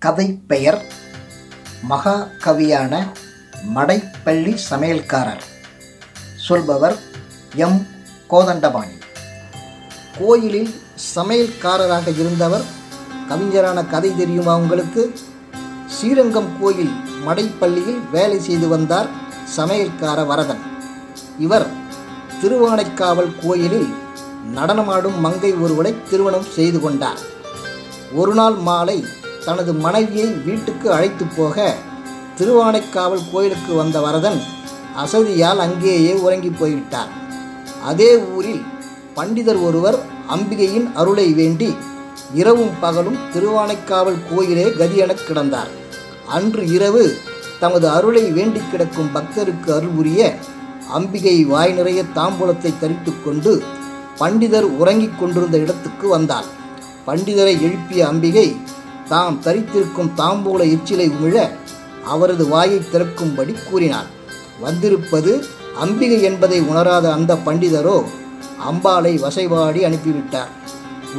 கதை பெயர் மகாகவியான மடைப்பள்ளி சமையல்காரர். சொல்பவர் எம். கோதண்டபாணி. கோயிலில் சமையல்காரராக இருந்தவர் கவிஞரான கதை தெரியுமா உங்களுக்கு? ஸ்ரீரங்கம் கோயில் மடைப்பள்ளியில் வேலை செய்து வந்தார் சமையல்கார வரதன். இவர் திருவானைக்காவல் கோயிலில் நடனமாடும் மங்கை ஒருவரை திருமணம் செய்து கொண்டார். ஒரு நாள் மாலை தனது மனைவியை வீட்டுக்கு அழைத்து போக திருவானைக்காவல் கோயிலுக்கு வந்த வரதன் அசதியால் அங்கேயே உறங்கி போய்விட்டார். அதே ஊரில் பண்டிதர் ஒருவர் அம்பிகையின் அருளை வேண்டி இரவும் பகலும் திருவானைக்காவல் கோயிலே கதியெனக் கிடந்தார். அன்று இரவு தமது அருளை வேண்டி கிடக்கும் பக்தருக்கு அருள்புரிய அம்பிகை வாய் நிறைய தாம்பூலத்தை தரித்து கொண்டு பண்டிதர் உறங்கிக் கொண்டிருந்த இடத்துக்கு வந்தார். பண்டிதரை எழுப்பிய அம்பிகை தாம் தரித்திருக்கும் தாம்பூல எச்சிலை உமிழ அவரது வாயை திறக்கும்படி கூறினார். வந்திருப்பது அம்பிகை என்பதை உணராத அந்த பண்டிதரோ அம்பாளை வசைபாடி அனுப்பிவிட்டார்.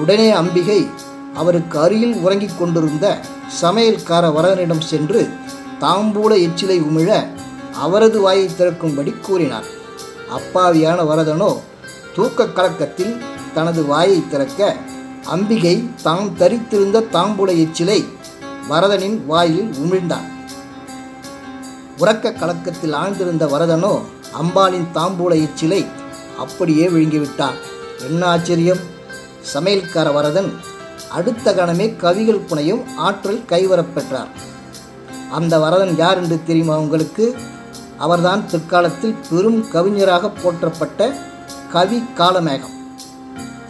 உடனே அம்பிகை அவருக்கு அருகில் உறங்கிக் கொண்டிருந்த சமையல்கார வரதனிடம் சென்று தாம்பூல எச்சிலை உமிழ அவரது வாயை திறக்கும்படி கூறினார். அப்பாவியான வரதனோ தூக்க கலக்கத்தில் தனது வாயை திறக்க அம்பிகை தாம் தரித்திருந்த தாம்பூல எச்சிலை வரதனின் வாயில் உமிழ்ந்தான். உறக்க கலக்கத்தில் ஆழ்ந்திருந்த வரதனோ அம்பாளின் தாம்பூல எச்சிலை அப்படியே விழுங்கிவிட்டான். என்ன ஆச்சரியம்? சமையல்கார வரதன் அடுத்த கணமே கவிகள் புனையும் ஆற்றல் கைவரப் பெற்றார். அந்த வரதன் யார் என்று தெரியுமா உங்களுக்கு? அவர்தான் பிற்காலத்தில் பெரும் கவிஞராக போற்றப்பட்ட கவி காலமேகம்.